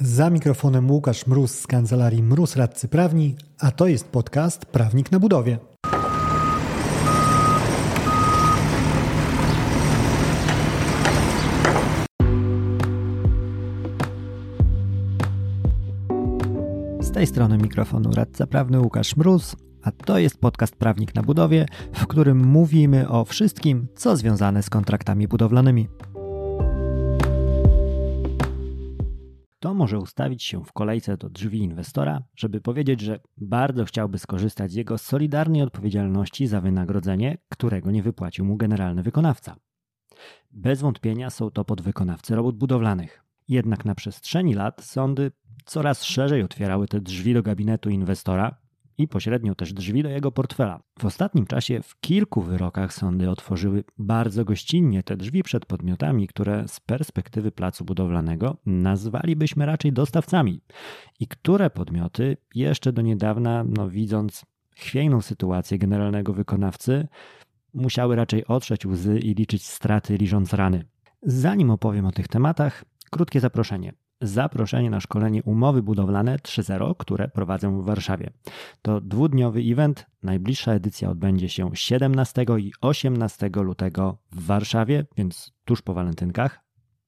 Za mikrofonem Łukasz Mróz z kancelarii Mróz Radcy Prawni, a to jest podcast Prawnik na Budowie. Z tej strony mikrofonu radca prawny Łukasz Mróz, a to jest podcast Prawnik na Budowie, w którym mówimy o wszystkim, co związane z kontraktami budowlanymi. Kto może ustawić się w kolejce do drzwi inwestora, żeby powiedzieć, że bardzo chciałby skorzystać z jego solidarnej odpowiedzialności za wynagrodzenie, którego nie wypłacił mu generalny wykonawca? Bez wątpienia są to podwykonawcy robót budowlanych. Jednak na przestrzeni lat sądy coraz szerzej otwierały te drzwi do gabinetu inwestora, i pośrednio też drzwi do jego portfela. W ostatnim czasie w kilku wyrokach sądy otworzyły bardzo gościnnie te drzwi przed podmiotami, które z perspektywy placu budowlanego nazwalibyśmy raczej dostawcami i które podmioty jeszcze do niedawna, no widząc chwiejną sytuację generalnego wykonawcy, musiały raczej otrzeć łzy i liczyć straty, liżąc rany. Zanim opowiem o tych tematach, krótkie zaproszenie zaproszenie na szkolenie umowy budowlane 3.0, które prowadzę w Warszawie. To dwudniowy event. Najbliższa edycja odbędzie się 17 i 18 lutego w Warszawie, więc tuż po walentynkach.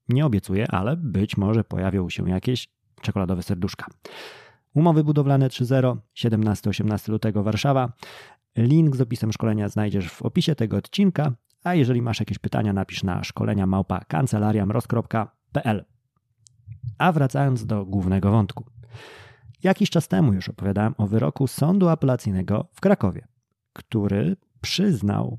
Nie obiecuję, ale być może pojawią się jakieś czekoladowe serduszka. Umowy budowlane 3.0, 17-18 lutego Warszawa. Link z opisem szkolenia znajdziesz w opisie tego odcinka, a jeżeli masz jakieś pytania, napisz na szkolenia małpa kancelariamroz.pl. A wracając do głównego wątku. Jakiś czas temu już opowiadałem o wyroku Sądu Apelacyjnego w Krakowie, który przyznał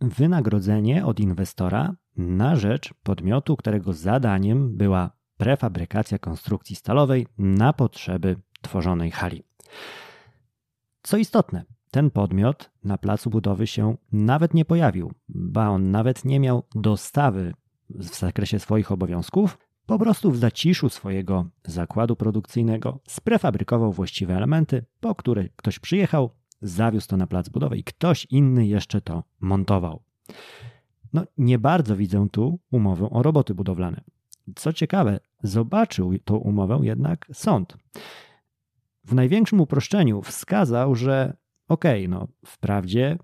wynagrodzenie od inwestora na rzecz podmiotu, którego zadaniem była prefabrykacja konstrukcji stalowej na potrzeby tworzonej hali. Co istotne, ten podmiot na placu budowy się nawet nie pojawił, ba on nawet nie miał dostawy w zakresie swoich obowiązków, po prostu w zaciszu swojego zakładu produkcyjnego sprefabrykował właściwe elementy, po które ktoś przyjechał, zawiózł to na plac budowy i ktoś inny jeszcze to montował. No, nie bardzo widzę tu umowę o roboty budowlane. Co ciekawe, zobaczył tą umowę jednak sąd. W największym uproszczeniu wskazał, że okej, okay, no wprawdzie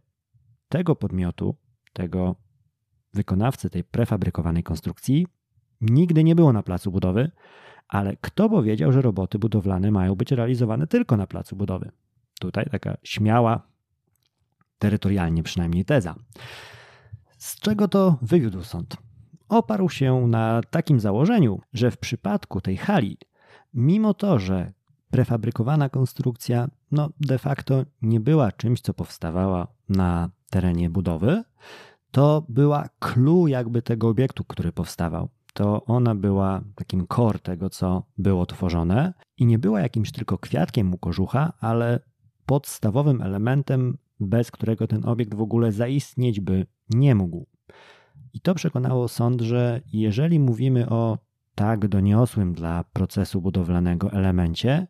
tego podmiotu, tego wykonawcy tej prefabrykowanej konstrukcji nigdy nie było na placu budowy, ale kto powiedział, że roboty budowlane mają być realizowane tylko na placu budowy? Tutaj taka śmiała, terytorialnie przynajmniej teza. Z czego to wywiódł sąd? Oparł się na takim założeniu, że w przypadku tej hali, mimo to, że prefabrykowana konstrukcja no, de facto nie była czymś, co powstawała na terenie budowy, to była clue jakby tego obiektu, który powstawał to ona była takim core tego, co było tworzone i nie była jakimś tylko kwiatkiem u kożucha, ale podstawowym elementem, bez którego ten obiekt w ogóle zaistnieć by nie mógł. I to przekonało sąd, że jeżeli mówimy o tak doniosłym dla procesu budowlanego elemencie,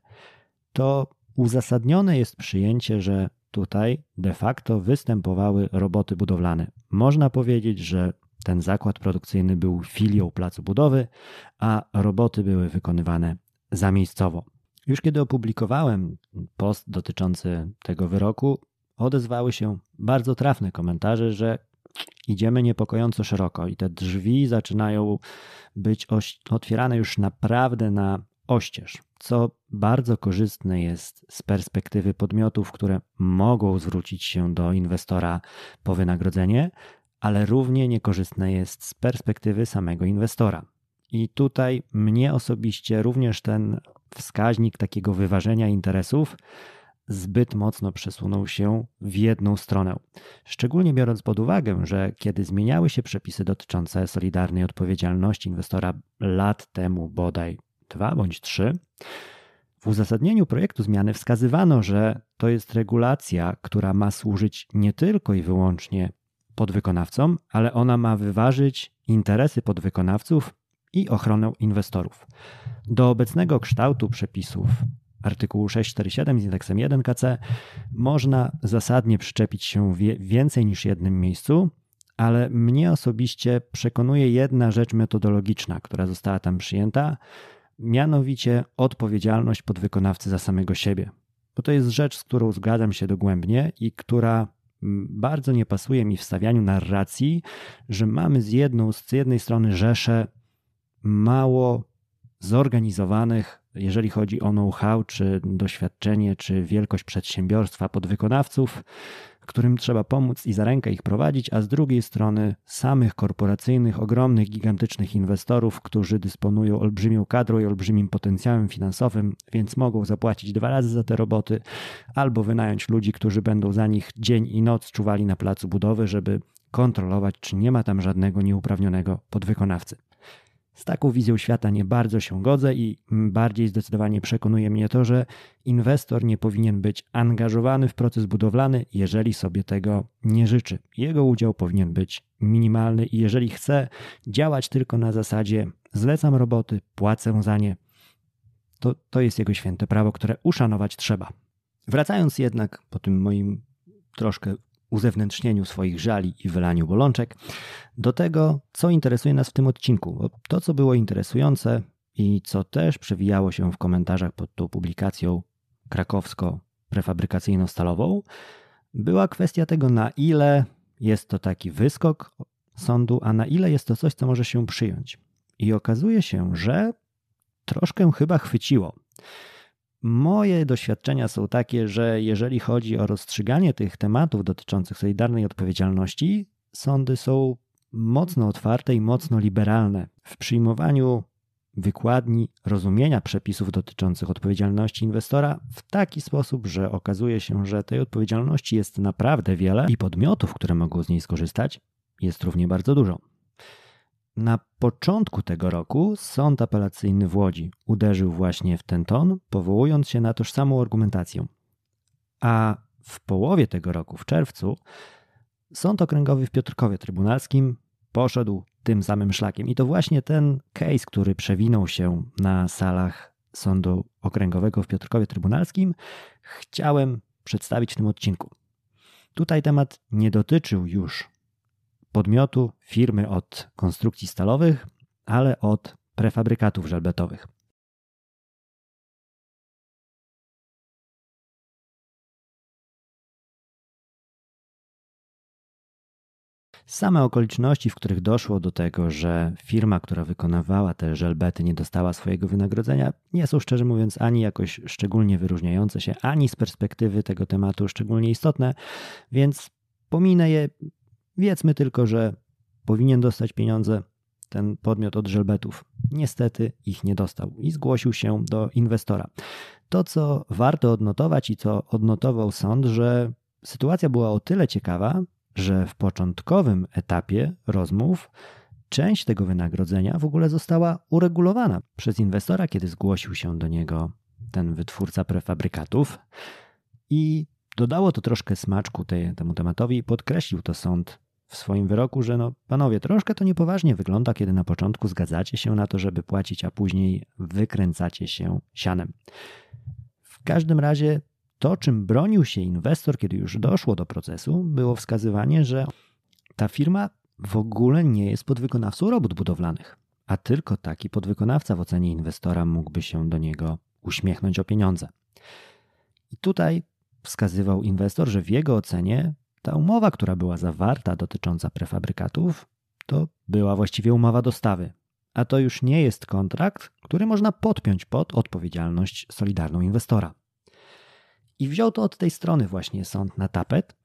to uzasadnione jest przyjęcie, że tutaj de facto występowały roboty budowlane. Można powiedzieć, że ten zakład produkcyjny był filią placu budowy, a roboty były wykonywane zamiejscowo. Już kiedy opublikowałem post dotyczący tego wyroku, odezwały się bardzo trafne komentarze, że idziemy niepokojąco szeroko i te drzwi zaczynają być otwierane już naprawdę na oścież, co bardzo korzystne jest z perspektywy podmiotów, które mogą zwrócić się do inwestora po wynagrodzenie, ale równie niekorzystne jest z perspektywy samego inwestora. I tutaj mnie osobiście również ten wskaźnik takiego wyważenia interesów zbyt mocno przesunął się w jedną stronę. Szczególnie biorąc pod uwagę, że kiedy zmieniały się przepisy dotyczące solidarnej odpowiedzialności inwestora lat temu, bodaj dwa bądź trzy, w uzasadnieniu projektu zmiany wskazywano, że to jest regulacja, która ma służyć nie tylko i wyłącznie podwykonawcom, ale ona ma wyważyć interesy podwykonawców i ochronę inwestorów. Do obecnego kształtu przepisów artykułu 647 z indeksem 1 KC można zasadnie przyczepić się w więcej niż jednym miejscu, ale mnie osobiście przekonuje jedna rzecz metodologiczna, która została tam przyjęta, mianowicie odpowiedzialność podwykonawcy za samego siebie. Bo to jest rzecz, z którą zgadzam się dogłębnie i która bardzo nie pasuje mi w stawianiu narracji, że mamy z, jedną, z jednej strony rzesze mało zorganizowanych, jeżeli chodzi o know-how, czy doświadczenie, czy wielkość przedsiębiorstwa podwykonawców, którym trzeba pomóc i za rękę ich prowadzić, a z drugiej strony samych korporacyjnych, ogromnych, gigantycznych inwestorów, którzy dysponują olbrzymią kadrą i olbrzymim potencjałem finansowym, więc mogą zapłacić dwa razy za te roboty, albo wynająć ludzi, którzy będą za nich dzień i noc czuwali na placu budowy, żeby kontrolować, czy nie ma tam żadnego nieuprawnionego podwykonawcy. Z taką wizją świata nie bardzo się godzę i bardziej zdecydowanie przekonuje mnie to, że inwestor nie powinien być angażowany w proces budowlany, jeżeli sobie tego nie życzy. Jego udział powinien być minimalny i jeżeli chce działać tylko na zasadzie zlecam roboty, płacę za nie, to, to jest jego święte prawo, które uszanować trzeba. Wracając jednak po tym moim troszkę uzewnętrznieniu swoich żali i wylaniu bolączek, do tego, co interesuje nas w tym odcinku. Bo to, co było interesujące i co też przewijało się w komentarzach pod tą publikacją krakowsko-prefabrykacyjno-stalową, była kwestia tego, na ile jest to taki wyskok sądu, a na ile jest to coś, co może się przyjąć. I okazuje się, że troszkę chyba chwyciło. Moje doświadczenia są takie, że jeżeli chodzi o rozstrzyganie tych tematów dotyczących solidarnej odpowiedzialności, sądy są mocno otwarte i mocno liberalne w przyjmowaniu wykładni rozumienia przepisów dotyczących odpowiedzialności inwestora w taki sposób, że okazuje się, że tej odpowiedzialności jest naprawdę wiele i podmiotów, które mogą z niej skorzystać, jest równie bardzo dużo. Na początku tego roku Sąd Apelacyjny w Łodzi uderzył właśnie w ten ton, powołując się na tożsamą argumentację. A w połowie tego roku, w czerwcu, Sąd Okręgowy w Piotrkowie Trybunalskim poszedł tym samym szlakiem. I to właśnie ten case, który przewinął się na salach Sądu Okręgowego w Piotrkowie Trybunalskim, chciałem przedstawić w tym odcinku. Tutaj temat nie dotyczył już podmiotu, firmy od konstrukcji stalowych, ale od prefabrykatów żelbetowych. Same okoliczności, w których doszło do tego, że firma, która wykonywała te żelbety, nie dostała swojego wynagrodzenia, nie są szczerze mówiąc ani jakoś szczególnie wyróżniające się, ani z perspektywy tego tematu szczególnie istotne, więc pominę je Wiedzmy tylko, że powinien dostać pieniądze ten podmiot od żelbetów. Niestety ich nie dostał i zgłosił się do inwestora. To, co warto odnotować i co odnotował sąd, że sytuacja była o tyle ciekawa, że w początkowym etapie rozmów część tego wynagrodzenia w ogóle została uregulowana przez inwestora, kiedy zgłosił się do niego ten wytwórca prefabrykatów i dodało to troszkę smaczku tej, temu tematowi i podkreślił to sąd w swoim wyroku, że no panowie, troszkę to niepoważnie wygląda, kiedy na początku zgadzacie się na to, żeby płacić, a później wykręcacie się sianem. W każdym razie to, czym bronił się inwestor, kiedy już doszło do procesu, było wskazywanie, że ta firma w ogóle nie jest podwykonawcą robót budowlanych, a tylko taki podwykonawca w ocenie inwestora mógłby się do niego uśmiechnąć o pieniądze. I tutaj wskazywał inwestor, że w jego ocenie ta umowa, która była zawarta dotycząca prefabrykatów, to była właściwie umowa dostawy. A to już nie jest kontrakt, który można podpiąć pod odpowiedzialność solidarną inwestora. I wziął to od tej strony właśnie sąd na tapet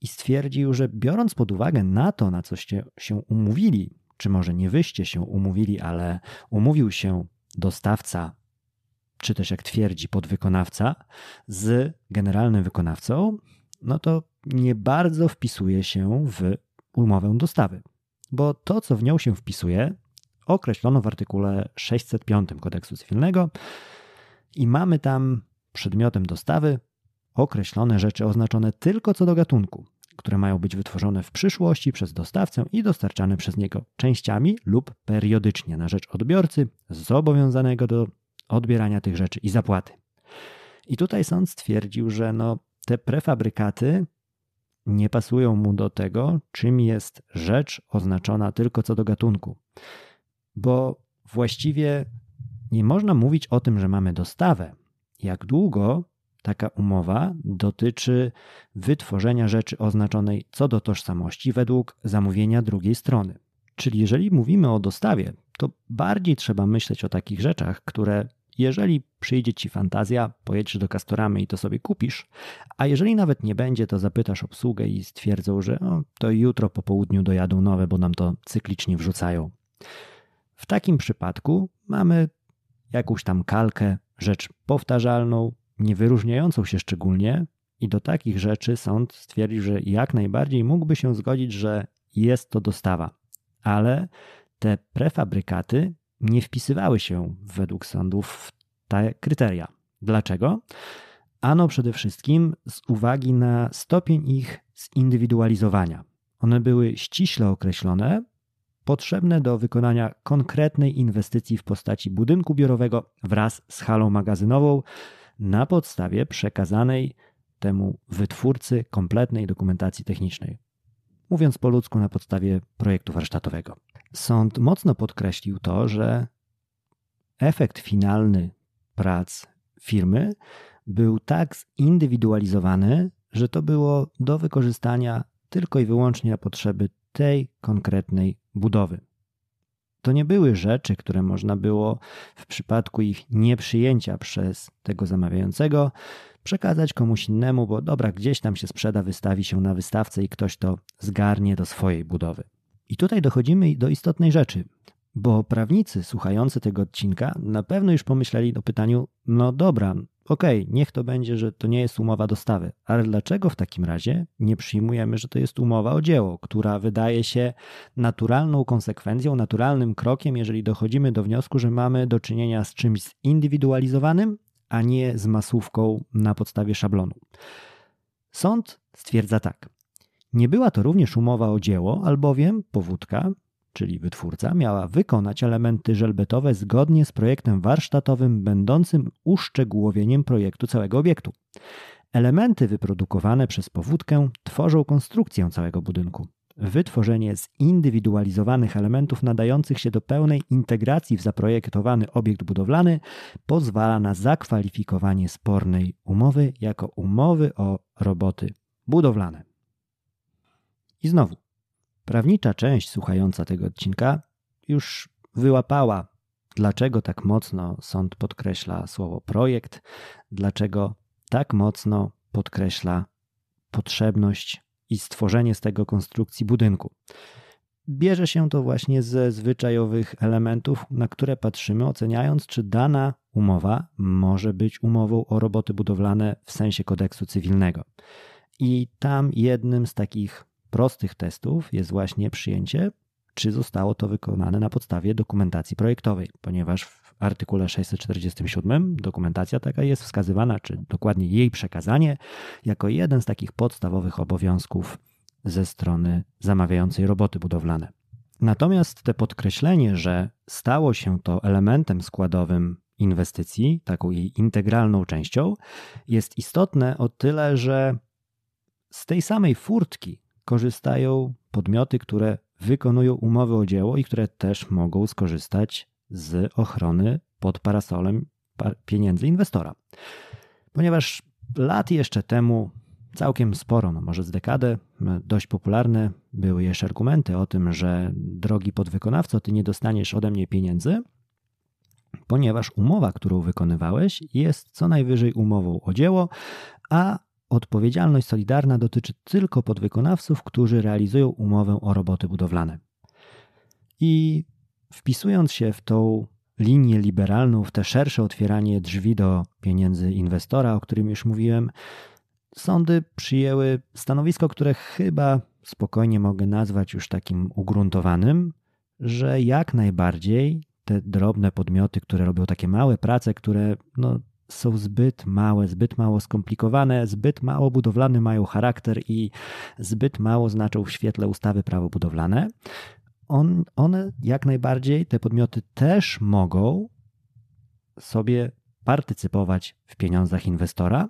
i stwierdził, że biorąc pod uwagę na to, na coście się umówili, czy może nie wyście się umówili, ale umówił się dostawca, czy też jak twierdzi podwykonawca, z generalnym wykonawcą, no to nie bardzo wpisuje się w umowę dostawy, bo to, co w nią się wpisuje, określono w artykule 605 kodeksu cywilnego i mamy tam przedmiotem dostawy określone rzeczy oznaczone tylko co do gatunku, które mają być wytworzone w przyszłości przez dostawcę i dostarczane przez niego częściami lub periodycznie na rzecz odbiorcy zobowiązanego do odbierania tych rzeczy i zapłaty. I tutaj sąd stwierdził, że no, te prefabrykaty nie pasują mu do tego, czym jest rzecz oznaczona tylko co do gatunku. Bo właściwie nie można mówić o tym, że mamy dostawę, jak długo taka umowa dotyczy wytworzenia rzeczy oznaczonej co do tożsamości według zamówienia drugiej strony. Czyli jeżeli mówimy o dostawie, to bardziej trzeba myśleć o takich rzeczach, które jeżeli przyjdzie ci fantazja, pojedziesz do Castoramy i to sobie kupisz, a jeżeli nawet nie będzie, to zapytasz obsługę i stwierdzą, że o, to jutro po południu dojadą nowe, bo nam to cyklicznie wrzucają. W takim przypadku mamy jakąś tam kalkę, rzecz powtarzalną, nie wyróżniającą się szczególnie, i do takich rzeczy sąd stwierdził, że jak najbardziej mógłby się zgodzić, że jest to dostawa. Ale te prefabrykaty nie wpisywały się według sądów w te kryteria. Dlaczego? Ano przede wszystkim z uwagi na stopień ich zindywidualizowania. One były ściśle określone, potrzebne do wykonania konkretnej inwestycji w postaci budynku biurowego wraz z halą magazynową na podstawie przekazanej temu wytwórcy kompletnej dokumentacji technicznej. Mówiąc po ludzku, na podstawie projektu warsztatowego. Sąd mocno podkreślił to, że efekt finalny prac firmy był tak zindywidualizowany, że to było do wykorzystania tylko i wyłącznie na potrzeby tej konkretnej budowy. To nie były rzeczy, które można było w przypadku ich nieprzyjęcia przez tego zamawiającego przekazać komuś innemu, bo dobra, gdzieś tam się sprzeda, wystawi się na wystawce i ktoś to zgarnie do swojej budowy. I tutaj dochodzimy do istotnej rzeczy, bo prawnicy słuchający tego odcinka na pewno już pomyśleli o pytaniu: no dobra, okej, okay, niech to będzie, że to nie jest umowa dostawy, ale dlaczego w takim razie nie przyjmujemy, że to jest umowa o dzieło, która wydaje się naturalną konsekwencją, naturalnym krokiem, jeżeli dochodzimy do wniosku, że mamy do czynienia z czymś zindywidualizowanym, a nie z masówką na podstawie szablonu? Sąd stwierdza tak. Nie była to również umowa o dzieło, albowiem powódka, czyli wytwórca, miała wykonać elementy żelbetowe zgodnie z projektem warsztatowym, będącym uszczegółowieniem projektu całego obiektu. Elementy wyprodukowane przez powódkę tworzą konstrukcję całego budynku. Wytworzenie zindywidualizowanych elementów nadających się do pełnej integracji w zaprojektowany obiekt budowlany pozwala na zakwalifikowanie spornej umowy jako umowy o roboty budowlane. I znowu, prawnicza część słuchająca tego odcinka już wyłapała, dlaczego tak mocno sąd podkreśla słowo projekt, dlaczego tak mocno podkreśla potrzebność i stworzenie z tego konstrukcji budynku. Bierze się to właśnie ze zwyczajowych elementów, na które patrzymy, oceniając, czy dana umowa może być umową o roboty budowlane w sensie kodeksu cywilnego. I tam jednym z takich prostych testów jest właśnie przyjęcie, czy zostało to wykonane na podstawie dokumentacji projektowej, ponieważ w artykule 647 dokumentacja taka jest wskazywana, czy dokładnie jej przekazanie, jako jeden z takich podstawowych obowiązków ze strony zamawiającej roboty budowlane. Natomiast te podkreślenie, że stało się to elementem składowym inwestycji, taką jej integralną częścią, jest istotne o tyle, że z tej samej furtki korzystają podmioty, które wykonują umowy o dzieło i które też mogą skorzystać z ochrony pod parasolem pieniędzy inwestora. Ponieważ lat jeszcze temu całkiem sporo, no może z dekadę, dość popularne były jeszcze argumenty o tym, że drogi podwykonawco, ty nie dostaniesz ode mnie pieniędzy, ponieważ umowa, którą wykonywałeś, jest co najwyżej umową o dzieło, a Odpowiedzialność solidarna dotyczy tylko podwykonawców, którzy realizują umowę o roboty budowlane. I wpisując się w tą linię liberalną, w te szersze otwieranie drzwi do pieniędzy inwestora, o którym już mówiłem, sądy przyjęły stanowisko, które chyba spokojnie mogę nazwać już takim ugruntowanym, że jak najbardziej te drobne podmioty, które robią takie małe prace, które no, są zbyt małe, zbyt mało skomplikowane, zbyt mało budowlane mają charakter i zbyt mało znaczą w świetle ustawy prawo budowlane. On, one jak najbardziej, te podmioty też mogą sobie partycypować w pieniądzach inwestora.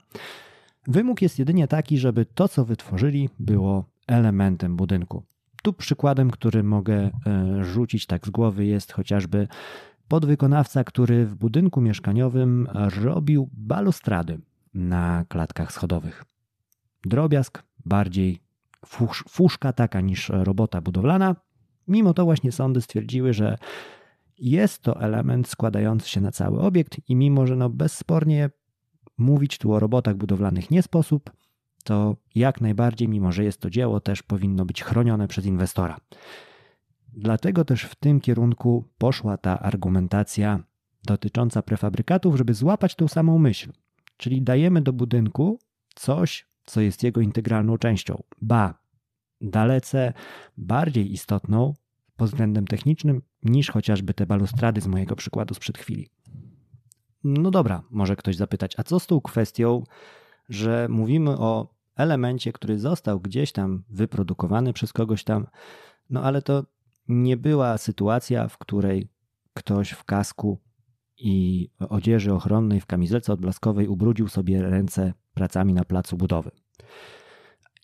Wymóg jest jedynie taki, żeby to, co wytworzyli, było elementem budynku. Tu przykładem, który mogę e, rzucić tak z głowy, jest chociażby podwykonawca, który w budynku mieszkaniowym robił balustrady na klatkach schodowych. Drobiazg, bardziej fusz, fuszka taka niż robota budowlana. Mimo to właśnie sądy stwierdziły, że jest to element składający się na cały obiekt i mimo, że no bezspornie mówić tu o robotach budowlanych nie sposób, to jak najbardziej, mimo że jest to dzieło, też powinno być chronione przez inwestora. Dlatego też w tym kierunku poszła ta argumentacja dotycząca prefabrykatów, żeby złapać tą samą myśl. Czyli dajemy do budynku coś, co jest jego integralną częścią. Ba, dalece bardziej istotną pod względem technicznym niż chociażby te balustrady z mojego przykładu sprzed chwili. No dobra, może ktoś zapytać, a co z tą kwestią, że mówimy o elemencie, który został gdzieś tam wyprodukowany przez kogoś tam, no ale to nie była sytuacja, w której ktoś w kasku i odzieży ochronnej w kamizelce odblaskowej ubrudził sobie ręce pracami na placu budowy.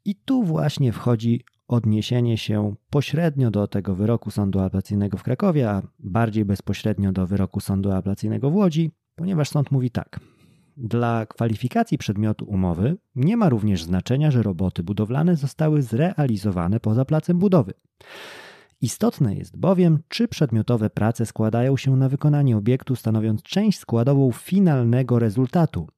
I tu właśnie wchodzi odniesienie się pośrednio do tego wyroku sądu apelacyjnego w Krakowie, a bardziej bezpośrednio do wyroku sądu apelacyjnego w Łodzi, ponieważ sąd mówi tak. Dla kwalifikacji przedmiotu umowy nie ma również znaczenia, że roboty budowlane zostały zrealizowane poza placem budowy. Istotne jest bowiem, czy przedmiotowe prace składają się na wykonanie obiektu, stanowiąc część składową finalnego rezultatu.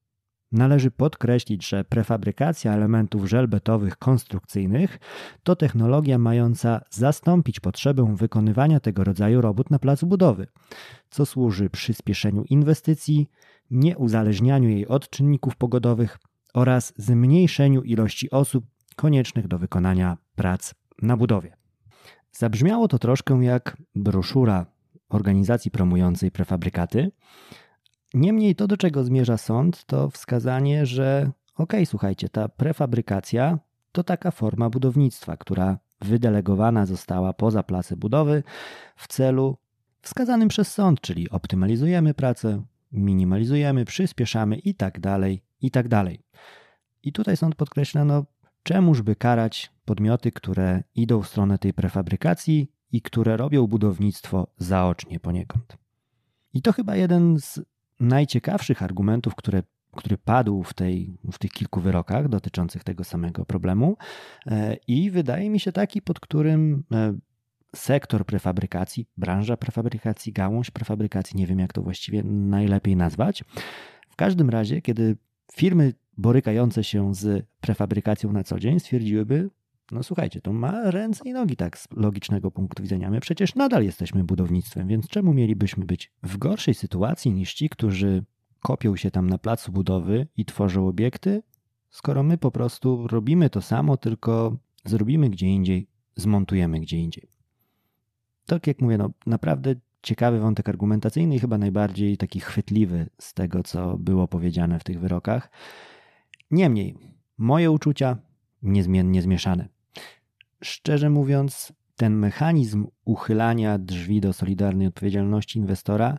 Należy podkreślić, że prefabrykacja elementów żelbetowych konstrukcyjnych to technologia mająca zastąpić potrzebę wykonywania tego rodzaju robót na placu budowy, co służy przyspieszeniu inwestycji, nieuzależnianiu jej od czynników pogodowych oraz zmniejszeniu ilości osób koniecznych do wykonania prac na budowie. Zabrzmiało to troszkę jak broszura organizacji promującej prefabrykaty. Niemniej to, do czego zmierza sąd, to wskazanie, że ok, słuchajcie, ta prefabrykacja to taka forma budownictwa, która wydelegowana została poza place budowy w celu wskazanym przez sąd, czyli optymalizujemy pracę, minimalizujemy, przyspieszamy i tak dalej, i tak dalej. I tutaj sąd podkreśla, no czemuż by karać podmioty, które idą w stronę tej prefabrykacji i które robią budownictwo zaocznie poniekąd. I to chyba jeden z najciekawszych argumentów, które, który padł w, tej, w tych kilku wyrokach dotyczących tego samego problemu. E, I wydaje mi się taki, pod którym e, sektor prefabrykacji, branża prefabrykacji, gałąź prefabrykacji, nie wiem jak to właściwie najlepiej nazwać. W każdym razie, kiedy firmy borykające się z prefabrykacją na co dzień stwierdziłyby, no słuchajcie, to ma ręce i nogi tak z logicznego punktu widzenia. My przecież nadal jesteśmy budownictwem, więc czemu mielibyśmy być w gorszej sytuacji niż ci, którzy kopią się tam na placu budowy i tworzą obiekty, skoro my po prostu robimy to samo, tylko zrobimy gdzie indziej, zmontujemy gdzie indziej. Tak jak mówię, no naprawdę ciekawy wątek argumentacyjny i chyba najbardziej taki chwytliwy z tego, co było powiedziane w tych wyrokach. Niemniej, moje uczucia niezmiennie zmieszane. Szczerze mówiąc, ten mechanizm uchylania drzwi do solidarnej odpowiedzialności inwestora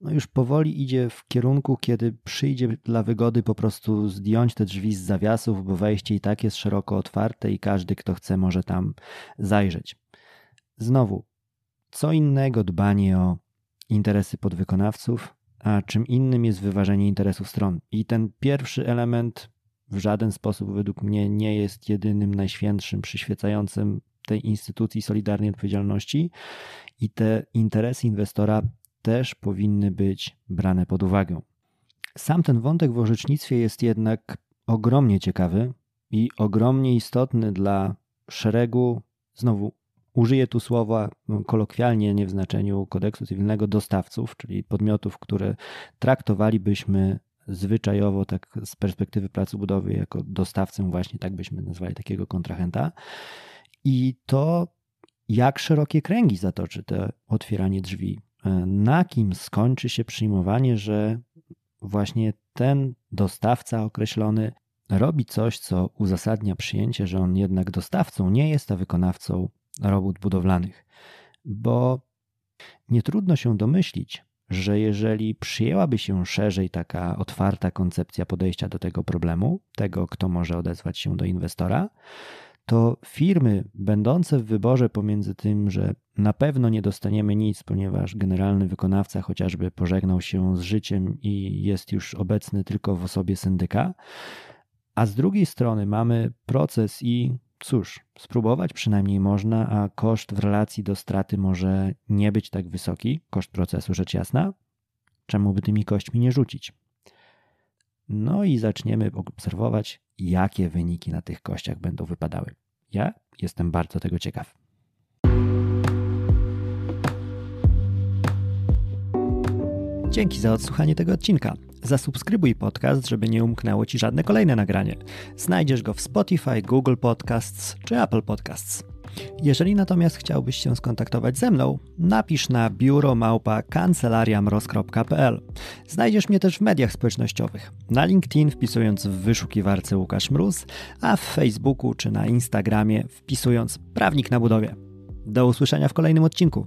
no już powoli idzie w kierunku, kiedy przyjdzie dla wygody po prostu zdjąć te drzwi z zawiasów, bo wejście i tak jest szeroko otwarte i każdy, kto chce, może tam zajrzeć. Znowu, co innego dbanie o interesy podwykonawców, a czym innym jest wyważenie interesów stron. I ten pierwszy element w żaden sposób według mnie nie jest jedynym najświętszym, przyświecającym tej instytucji solidarnej odpowiedzialności i te interesy inwestora też powinny być brane pod uwagę. Sam ten wątek w orzecznictwie jest jednak ogromnie ciekawy i ogromnie istotny dla szeregu, znowu użyję tu słowa kolokwialnie, nie w znaczeniu kodeksu cywilnego, dostawców, czyli podmiotów, które traktowalibyśmy zwyczajowo, tak z perspektywy pracy budowy, jako dostawcę, właśnie tak byśmy nazwali takiego kontrahenta. I to, jak szerokie kręgi zatoczy to otwieranie drzwi, na kim skończy się przyjmowanie, że właśnie ten dostawca określony robi coś, co uzasadnia przyjęcie, że on jednak dostawcą nie jest, a wykonawcą robót budowlanych. Bo nie trudno się domyślić, że jeżeli przyjęłaby się szerzej taka otwarta koncepcja podejścia do tego problemu, tego, kto może odezwać się do inwestora, to firmy będące w wyborze pomiędzy tym, że Na pewno nie dostaniemy nic, ponieważ generalny wykonawca chociażby pożegnał się z życiem i jest już obecny tylko w osobie syndyka. A z drugiej strony mamy proces i cóż, spróbować przynajmniej można, a koszt w relacji do straty może nie być tak wysoki, koszt procesu rzecz jasna. Czemu by tymi kośćmi nie rzucić? No i zaczniemy obserwować, jakie wyniki na tych kościach będą wypadały. Ja jestem bardzo tego ciekaw. Dzięki za odsłuchanie tego odcinka. Zasubskrybuj podcast, żeby nie umknęło Ci żadne kolejne nagranie. Znajdziesz go w Spotify, Google Podcasts czy Apple Podcasts. Jeżeli natomiast chciałbyś się skontaktować ze mną, napisz na biuromałpa kancelariamroz.pl. Znajdziesz mnie też w mediach społecznościowych. Na LinkedIn wpisując w wyszukiwarce Łukasz Mróz, a w Facebooku czy na Instagramie wpisując Prawnik na budowie. Do usłyszenia w kolejnym odcinku.